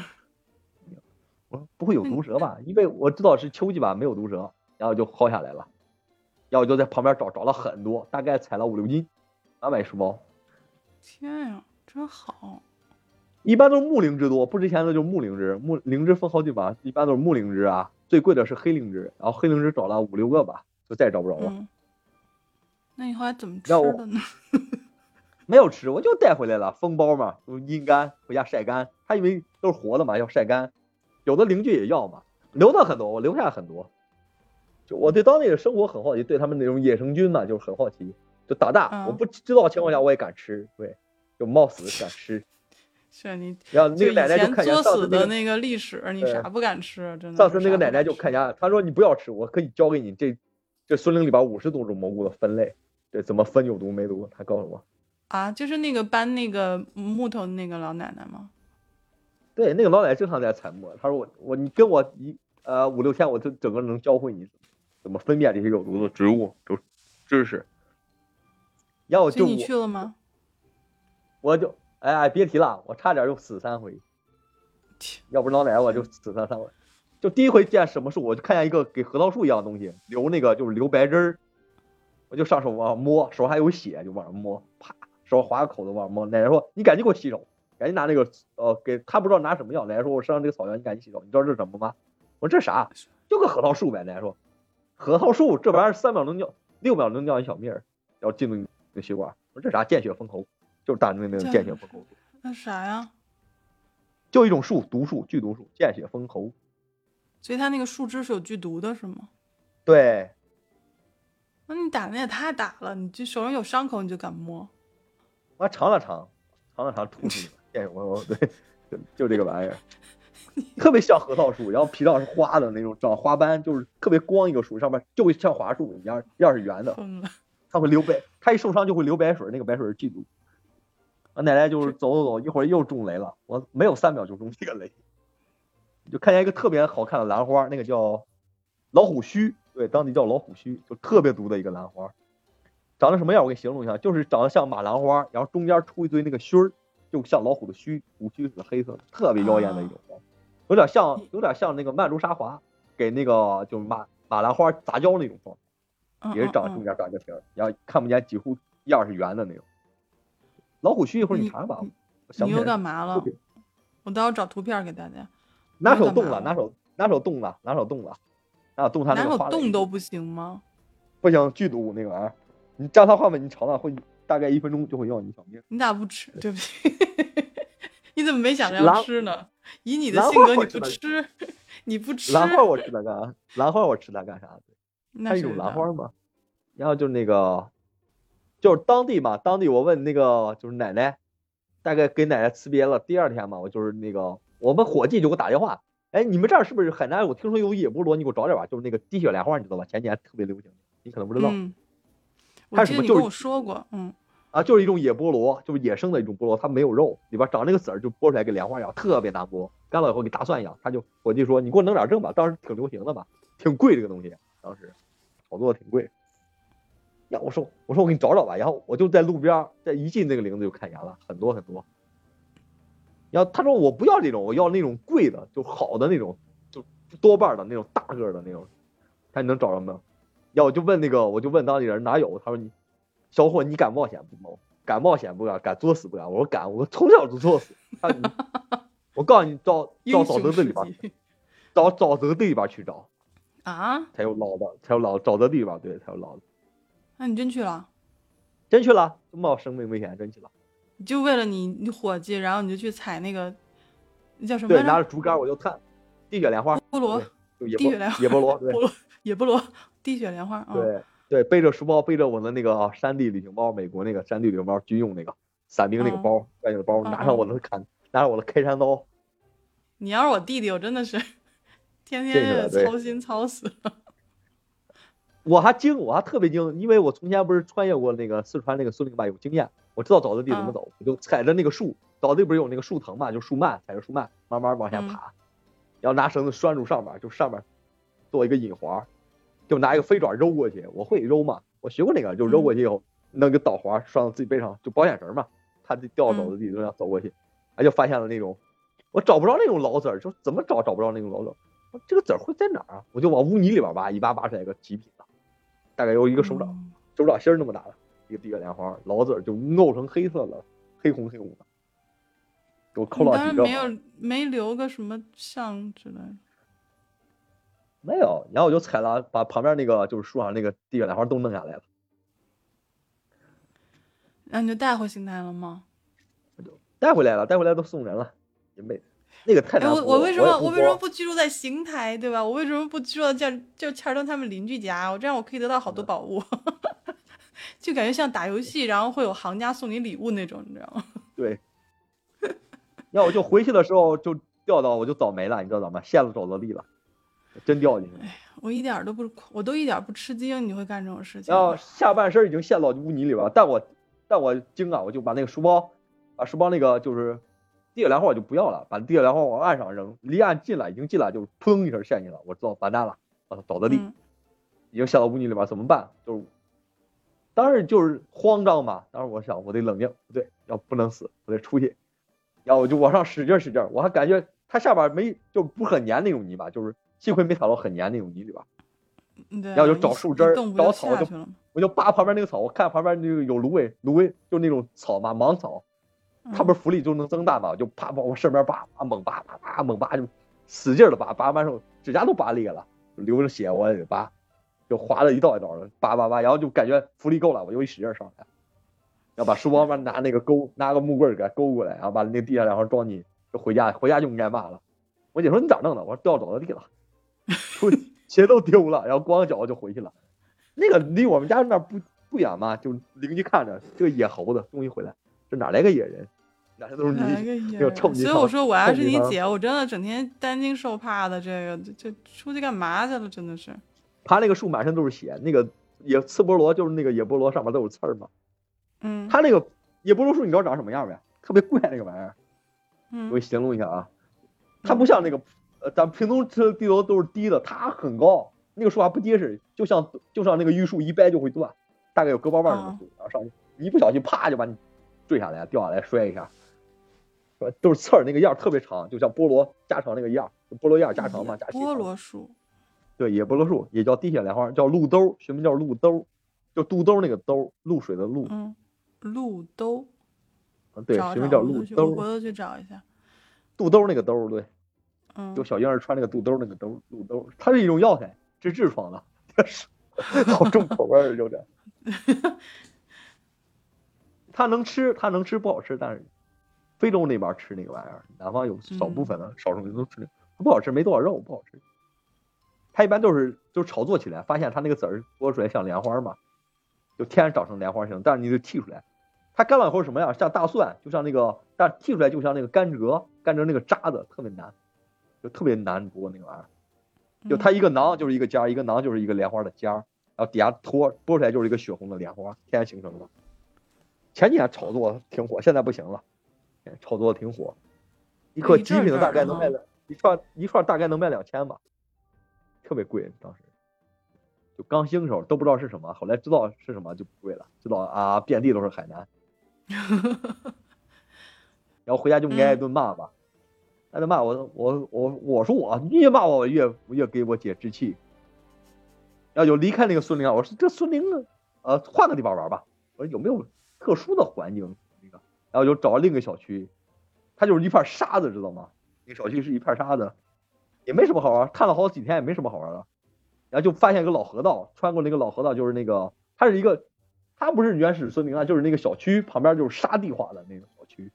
我说不会有毒蛇吧？因为我知道是秋季吧，没有毒蛇，然后就薅下来了，然后我就在旁边找，找了很多，大概采了五六斤，两百书包。天呀，真好！一般都是木灵芝多，不值钱的就是木灵芝，木灵芝分好几把，一般都是木灵芝啊，最贵的是黑灵芝，然后黑灵芝找了五六个吧，就再也找不着了。嗯，那你后来怎么吃的呢？没有吃，我就带回来了，封包嘛，阴干，回家晒干。他以为都是活的嘛，要晒干。有的邻居也要嘛，留的很多，我留下很多。就我对当地的生活很好奇，对他们那种野生菌嘛，就是很好奇。就打大，嗯我不知道情况下我也敢吃，对，就冒死 敢吃。是你然后那个奶奶就前看见作上次那个死的那个历史，你啥不敢吃啊？真的。上次那个奶奶就看家，她说你不要吃，我可以教给你这这森林里边五十多种蘑菇的分类，对，怎么分有毒没毒，她告诉我。啊，就是那个搬那个木头的那个老奶奶吗？对，那个老奶奶经常在采墨，她说我我你跟我一呃五六天，我就整个能教会你怎么分辨这些有毒的植物，就知识。然后我就你去了吗？我就哎哎别提了，我差点就死三回，要不是老奶奶我就死三三回。就第一回见什么树，我就看见一个给核桃树一样的东西，流那个就是流白汁儿，我就上手往上摸，手还有血，就往上摸，啪，手划个口子往上摸。奶奶说你赶紧给我洗手，赶紧拿那个呃给他不知道拿什么药，奶奶说我身上这个草药你赶紧洗手，你知道这是什么吗？我说这啥？就个核桃树呗。奶奶说核桃树这玩意儿三秒能尿，六秒能尿一小蜜儿，要进入你的血管。我说这啥？见血封喉，就是大那那种这见血封喉。那啥呀？就一种树，毒树，剧毒树，见血封喉。所以它那个树枝是有剧毒的，是吗？对，那你打的也太大了，你这手上有伤口你就敢摸？我还尝了尝，尝了尝，吐出去了。见血封喉，对，就就这个玩意儿，特别像核桃树，然后皮上是花的那种，长花斑，就是特别光一个树，上面就会像桦树一样，样是圆的！它会流白，它一受伤就会流白水，那个白水是剧毒。我奶奶就是走走走，一会儿又中雷了，我没有三秒就中这个雷，就看见一个特别好看的兰花，那个叫老虎须，对，当地叫老虎须，就特别毒的一个兰花，长得什么样？我给你形容一下，就是长得像马兰花，然后中间出一堆那个须儿，就像老虎的须，虎须是黑色的，特别妖艳的一种花，有点像有点像那个曼珠沙华给那个就是马马兰花杂交那种状态。嗯也是长嗯中间长一个皮儿，然后看不见，几乎样儿是圆的那种。老虎须一会儿你你查查吧，你你又干嘛了？我待会儿找图片给大家。拿手动了，拿手拿手动了，拿手动了，拿手动它那拿手个动都不行吗？不行，剧毒那个玩意儿，你蘸它话吧，你尝尝会大概一分钟就会要你小命。你咋不吃？对不起，你怎么没想着要吃呢？以你的性格，你不吃，你不吃，兰花我吃它干啥？兰花我吃它干啥？那它是一种兰花嘛。然后就是那个，就是当地嘛，当地我问那个就是奶奶，大概给奶奶辞别了，第二天嘛，我就是那个我们伙计就给我打电话，哎，你们这儿是不是海南？我听说有野菠萝，你给我找点吧，就是那个滴血莲花，你知道吧？前几年特别流行，你可能不知道、它是什么跟我说过，嗯，啊，就是一种野菠萝，就是野生的一种菠萝，它没有肉，里边长那个籽儿，就剥出来跟莲花一样，特别难剥，干了以后给大蒜一样。他就伙计说，你给我弄点正吧，当时挺流行的吧，挺贵这个东西，当时炒作的挺贵。呀，我说我说我给你找找吧，然后我就在路边儿，在一进那个林子就看见了很多很多。然后他说我不要这种，我要那种贵的，就好的那种，就多瓣的那种大个的那种，看你能找着没有？然后我就问那个，我就问当地人哪有，他说你小伙你敢冒险不冒？敢冒险不敢？敢作死不敢？我说敢，我从小就作死。他说 你，我告诉你，找找沼泽地里边儿，迹找沼泽地里边儿去找，啊？才有老的，才有老沼泽地里边儿对，才有老的。那你真去了？真去了，冒生命危险，真去了。你就为了你你伙计，然后你就去采那个那叫什么对，拿着竹竿我就探，地雪莲花，菠萝野菠野菠萝，对菠萝野菠萝滴血莲花，嗯，对对，背着书包，背着我的那个山地旅行包，美国那个山地旅行包，军用那个伞兵那个嗯包，专业的包，嗯拿上我的砍，拿上我的开山刀，你要是我弟弟，我真的是天天操心操死了。我还惊，我还特别惊，因为我从前不是穿越过那个四川那个森林吧，有经验，我知道沼泽地怎么嗯走，我就踩着那个树，沼泽地不是有那个树藤嘛，就树蔓，踩着树蔓慢慢往下嗯。爬，然后拿绳子拴住上面，就上面做一个引环，就拿一个飞爪揉过去，我会揉嘛，我学过那个，就揉过去以后，弄个导环拴到自己背上，就保险绳嘛，它就掉到沼泽地就这样走过去，哎，就发现了那种，我找不着那种老籽儿，就怎么找找不着那种老籽儿，我这个籽儿会在哪儿啊？我就往污泥里边挖，一挖挖出来一个极品的，大概有一个手掌。嗯手掌心儿那么大的一个地月莲花，老籽儿就沤成黑色的，黑红黑红的。给我抠了几个。没有没留个什么像之类的。没有，然后我就采了，把旁边那个就是树上那个地下莲花都弄下来了。那你就带回邢台了吗？带回来了，带回来都送人了，也没那个太难。我我为什么我为什么不居住在邢台，对吧？我为什么不居住在就切尔登他们邻居家？我这样我可以得到好多宝物，就感觉像打游戏，然后会有行家送你礼物那种，你知道吗？对。要我就回去的时候就掉到我就倒霉了，你知道吗？陷了沼泽地了。真掉进去！哎，我一点都不，我都一点不吃惊，你会干这种事情。然后下半身已经陷到污泥里边，但我但我惊啊，我就把那个书包，把书包那个就是地下莲花我就不要了，把地下莲花往岸上扔，离岸近了，已经近了，就扑通一声陷进了。我知道完蛋了，倒在地，已经陷到污泥里边，怎么办？就是当时就是慌张嘛，当时我想我得冷静，不对，要不能死，我得出去。然后我就往上使劲使劲，我还感觉它下边没就不很粘那种泥巴，就是。幸亏没踩到很黏那种泥里边，然后就找树枝儿、找草，就我就扒旁边那个草，我看旁边那个有芦苇，芦苇就那种草嘛，芒草，它不是浮力就能增大嘛，就啪往我身边扒，猛扒，啪啪猛扒，就使劲的扒，扒完之后指甲都扒裂了，流着血，我也扒，就划了一道一道的扒扒扒，然后就感觉浮力够了，我就一使劲上来，要把书包嘛拿那个钩，拿个木棍给它勾过来，然后把那地下两块装进，就回家，回家就应该骂了。我姐说你咋弄的？我说掉沼泽地了。鞋都丢了，然后光脚就回去了。那个离我们家那不不远嘛，就邻居看着这个野猴子终于回来，这哪来个野人？哪来都是你，有臭所以我说我要是你姐，我真的整天担惊受怕的，这个这出去干嘛去了？真的是。爬那个树满身都是血，那个野刺菠萝就是那个野菠萝上面都有刺儿嘛。嗯。它那个野菠萝树你知道长什么样呗？特别怪那个玩意儿。嗯。我给形容一下啊，它不像那个。呃，咱平东这地头都是低的，它很高，那个树还不结实，就像就像那个榆树一掰就会断，大概有胳膊腕那么粗，然后上去一不小心啪就把你坠下来，掉下来摔一下，都是刺儿，那个叶儿特别长，就像菠萝加长那个叶儿，菠萝叶儿加长嘛，加菠萝树，对，野菠萝树也叫地下莲花，叫露兜，学名叫露兜，就肚兜那个兜，露水的露，嗯，露兜，对，学名叫露兜，我回头去找一下，肚兜那个兜，对。就小婴儿穿那个肚兜那个兜肚兜，它是一种药材，治痔疮的，好重口味儿有点。它能吃，它能吃不好吃，但是非洲那边吃那个玩意儿，南方有少部分的少数民族吃，不好吃，没多少肉，不好吃。它一般都是就炒作起来，发现它那个籽儿剥出来像莲花嘛，就天然长成莲花形，但是你得剔出来。它干了以后什么样？像大蒜，就像那个，但剔出来就像那个甘蔗，甘蔗那个渣子特别难。就特别难剥那个玩意儿，就它一个囊就是一个尖儿，一个囊就是一个莲花的尖儿，然后底下托剥出来就是一个血红的莲花，天然形成的。前几年炒作挺火，现在不行了，炒作挺火，一颗极品的大概能卖两一串一串大概能卖两千吧，特别贵当时。就刚兴时候都不知道是什么，后来知道是什么就不贵了，知道啊遍地都是海南，然后回家就挨一顿骂吧。挨着骂我，我我我说我，越骂我，越越给我姐置气。然后就离开那个孙陵，我说这孙陵，呃，换个地方玩吧。我说有没有特殊的环境那个？然后就找另一个小区，它就是一片沙子，知道吗？那小区是一片沙子，也没什么好玩，看了好几天也没什么好玩的。然后就发现一个老河道，穿过那个老河道，就是那个，它是一个，它不是原始森林啊，就是那个小区旁边就是沙地化的那个小区，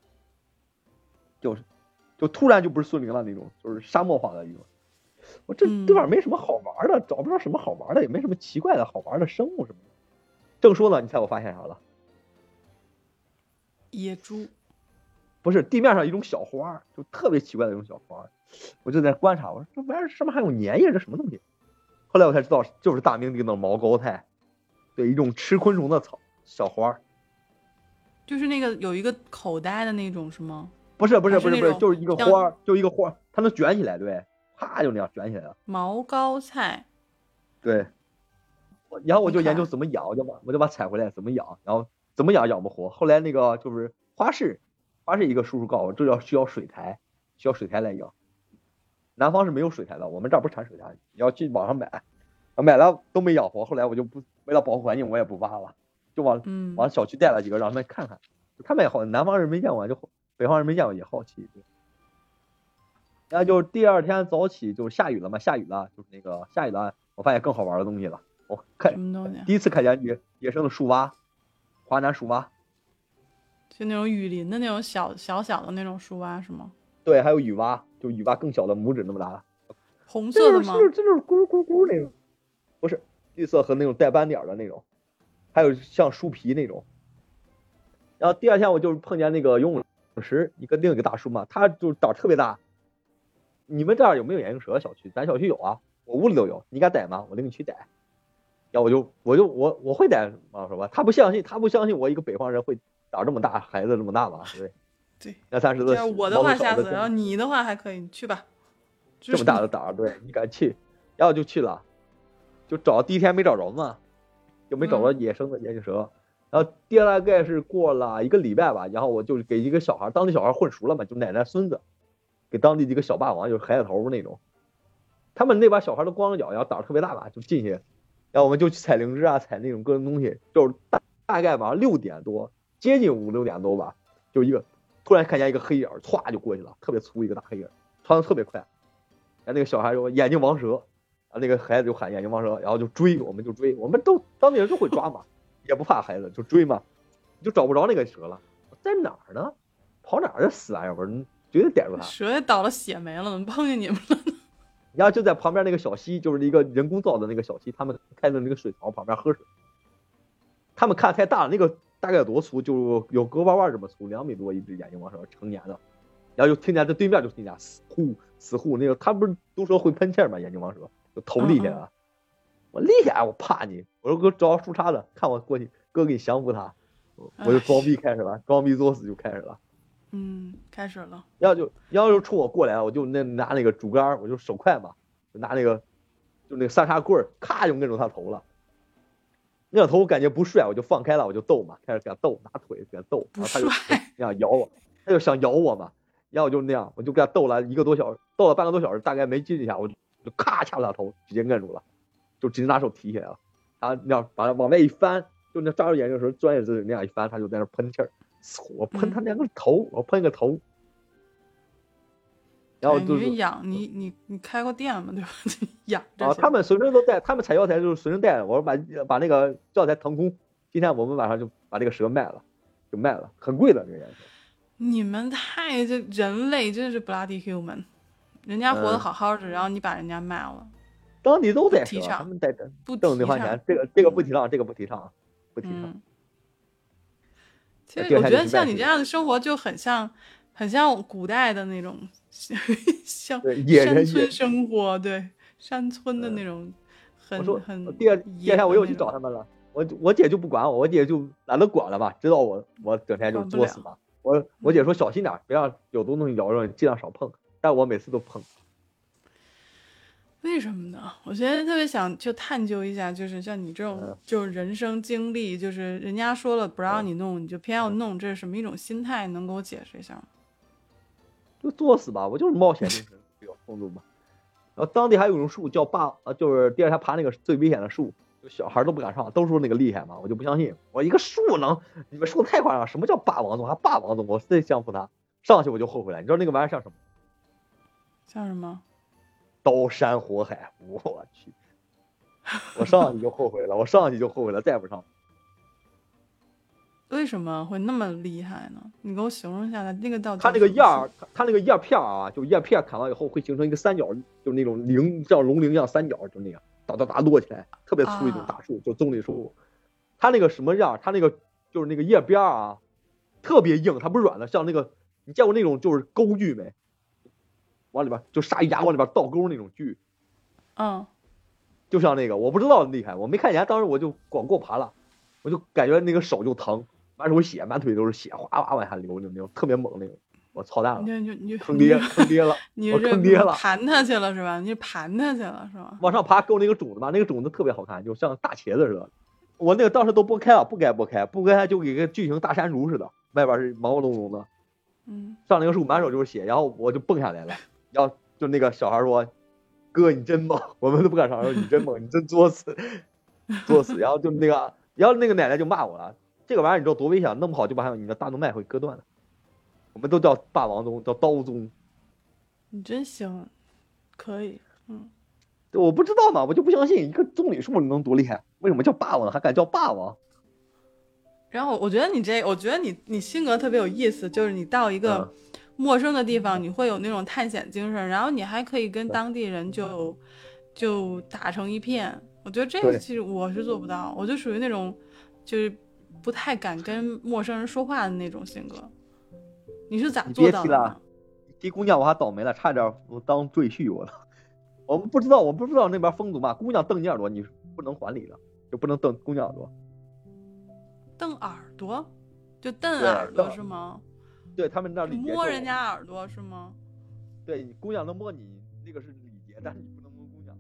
就是。就突然就不是森林了那种，就是沙漠化的一种。我这地方没什么好玩的，找不着什么好玩的，也没什么奇怪的好玩的生物什么的。正说呢，你猜我发现啥了？野猪？不是，地面上一种小花，就特别奇怪的一种小花。我就在观察，我说这玩意儿上面还有粘液，这什么东西？后来我才知道，就是大名鼎鼎的毛膏菜，对，一种吃昆虫的草小花。就是那个有一个口袋的那种，是吗？不是不是不是不是，就是一个花儿就一个花儿它能卷起来，对，啪就那样卷起来了。毛膏菜，对。然后我就研究怎么养，我就把我就把采回来怎么养，然后怎么养养不活。后来那个就是花市，花市一个叔叔告诉我，这要需要水苔，需要水苔来养。南方是没有水苔的，我们这儿不产水苔，你要去网上买，买了都没养活。后来我就不为了保护环境，我也不挖了，就往往小区带了几个让他们看看，他们也好，南方人没见过就。北方人没见过也好奇。然后就是第二天早起就下雨了嘛，下雨了就是那个下雨了，我发现更好玩的东西了。我看什么东西？第一次看见野野生的树蛙，华南树蛙，就那种雨林的那种小小小的那种树蛙是吗？对，还有雨蛙，就雨蛙更小的，拇指那么大的，红色的吗？这就是咕咕咕那种，不是绿色和那种带斑点的那种，还有像树皮那种。然后第二天我就碰见那个游泳池一个另一个大叔嘛，他就胆特别大。你们这儿有没有眼镜蛇？小区咱小区有啊，我屋里都有。你敢逮吗？我领你去逮。要我就我就我我会逮嘛，是吧？他不相信，他不相信我一个北方人会长这么大，孩子这么大吧？对对？那三十多。要我的话吓死，然后你的话还可以，你去吧。这么大的胆儿，对你敢去？然后就去了，就找第一天没找着嘛，就没找着野生的眼镜蛇。然后第二大概是过了一个礼拜吧，然后我就给一个小孩，当地小孩混熟了嘛，就奶奶孙子。给当地几个小霸王，就是孩子头那种，他们那帮小孩都光着脚，然后胆儿特别大吧，就进去，然后我们就去采灵芝啊，采那种各种东西，就是大大概晚上六点多，接近五六点多吧，就一个突然看见一个黑影，歘就过去了，特别粗一个大黑影，窜的特别快，然后那个小孩说眼睛王蛇，啊那个孩子就喊眼睛王蛇，然后就追，我们就追，我们都当地人就会抓嘛，也不怕孩子，就追嘛，就找不着那个蛇了，在哪儿呢？跑哪儿去死玩意儿？绝对逮住它，蛇也倒了血没了，怎么碰见你们了呢？然后就在旁边那个小溪，就是一个人工造的那个小溪，他们开的那个水槽旁边喝水。他们看太大了，那个大概有多粗？就有胳膊腕这么粗，两米多一只眼睛王蛇，成年的。然后就听见在对面就听见死呼死呼，那个他不是都说会喷气吗？眼睛王蛇就头厉害了，我厉害，我怕你。我说哥找树杈子，看我过去，哥给你降服他。我就装逼开始了，装逼作死就开始了。嗯，开始了。要就要就冲我过来，我就那拿那个竹竿，我就手快嘛，就拿那个就那个三叉棍儿，咔就摁住他头了。那头我感觉不帅，我就放开了，我就逗嘛，开始给他逗，拿腿给他逗，然后他就那样咬我，他就想咬我嘛，然后我就那样，我就给他逗了一个多小时，逗了半个多小时，大概没进一下，我就就咔掐了他头，直接摁住了，就直接拿手提起来了，他那样把它往外一翻，就那抓住眼睛的时候，专业是那样一翻，他就在那喷气儿。我喷他两个头，我喷个头，然后就是养你你你开过店吗？对吧？养啊，他们随身都带，他们采药材就是随身带。我说把把那个药材腾空，今天我们晚上就把这个蛇卖了，就卖了，很贵的这个颜色。你们太这人类真是 bloody human，人家活得好好的，然后你把人家卖了。当地都在提倡，他们在等不挣零花钱，这个这个不提倡，这个不提倡，不提倡。其实我觉得像你这样的生活就很像，很像古代的那种，像山村生活，对山村的那种，很很。第二第二天我又去找他们了，我我姐就不管我，我姐就懒得管了吧，知道我我整天就作死嘛。我我姐说小心点，别让有毒东西咬着你，尽量少碰。但我每次都碰。为什么呢？我现在特别想就探究一下，就是像你这种就是人生经历，就是人家说了不让你弄，你就偏要弄，这是什么一种心态？能给我解释一下吗？就作死吧，我就是冒险精神比较充足嘛。然后当地还有一种树叫霸，呃，就是第二天爬那个最危险的树，就小孩都不敢上，都说那个厉害嘛，我就不相信。我一个树能？你们说的太夸张，什么叫霸王种？还霸王种？我最降服他，上去我就后悔了。你知道那个玩意儿像什么？像什么？刀山火海，我去！我上去就后悔了，我上去就后悔了，再不上。为什么会那么厉害呢？你给我形容一下，它那个到它那个叶儿，它它那个叶片啊，就叶片砍完以后会形成一个三角，就那种菱，像龙鳞一样三角，就那样哒哒哒摞起来，特别粗一种大树，就棕榈树。它那个什么样？它那个就是那个叶边啊，特别硬，它不是软的，像那个你见过那种就是钩锯没？往里边就鲨鱼牙往里边倒钩那种锯，嗯，就像那个我不知道厉害，我没看见，当时我就光过爬了，我就感觉那个手就疼，满手血，满腿都是血，哗哗往下流，那种特别猛那种，我操蛋了，你你坑爹坑爹了，我坑爹了，盘他去了是吧？你盘他去了是吧？往上爬够那个种子吧，那个种子特别好看，就像大茄子似的，我那个当时都剥开了，不该剥开，不该就跟个巨型大山竹似的，外边是毛毛茸茸的，嗯，上那个树满手就是血，然后我就蹦下来了。然后就那个小孩说：“哥，你真猛！”我们都不敢上，说：“你真猛，你真作死，作死！”然后就那个，然后那个奶奶就骂我了：“这个玩意儿你知道多危险？弄不好就把你的大动脉会割断的。”我们都叫霸王宗，叫刀宗。你真行，可以，嗯。我不知道嘛，我就不相信一个棕榈树能多厉害，为什么叫霸王还敢叫霸王？然后我觉得你这，我觉得你你性格特别有意思，就是你到一个陌生的地方，你会有那种探险精神，然后你还可以跟当地人就就打成一片。我觉得这个其实我是做不到，我就属于那种就是不太敢跟陌生人说话的那种性格。你是咋做到的？提姑娘我还倒霉了，差点当赘婿我了。我们不知道，我不知道那边风俗嘛。姑娘瞪你耳朵，你不能还礼的，就不能瞪姑娘耳朵。瞪耳朵，就瞪耳朵是吗？对他们那里摸人家耳朵是吗？对，姑娘能摸你，那个是礼节，但是你不能摸姑娘。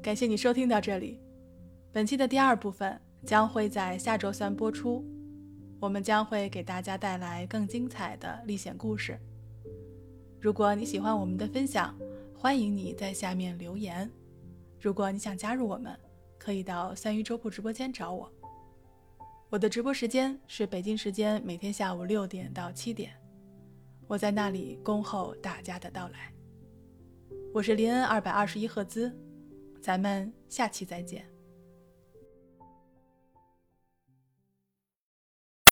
感谢你收听到这里，本期的第二部分将会在下周三播出，我们将会给大家带来更精彩的历险故事。如果你喜欢我们的分享，欢迎你在下面留言。如果你想加入我们，可以到三鱼粥铺直播间找我。我的直播时间是北京时间每天下午六点到七点，我在那里恭候大家的到来。我是林恩二百二十一赫兹，咱们下期再见。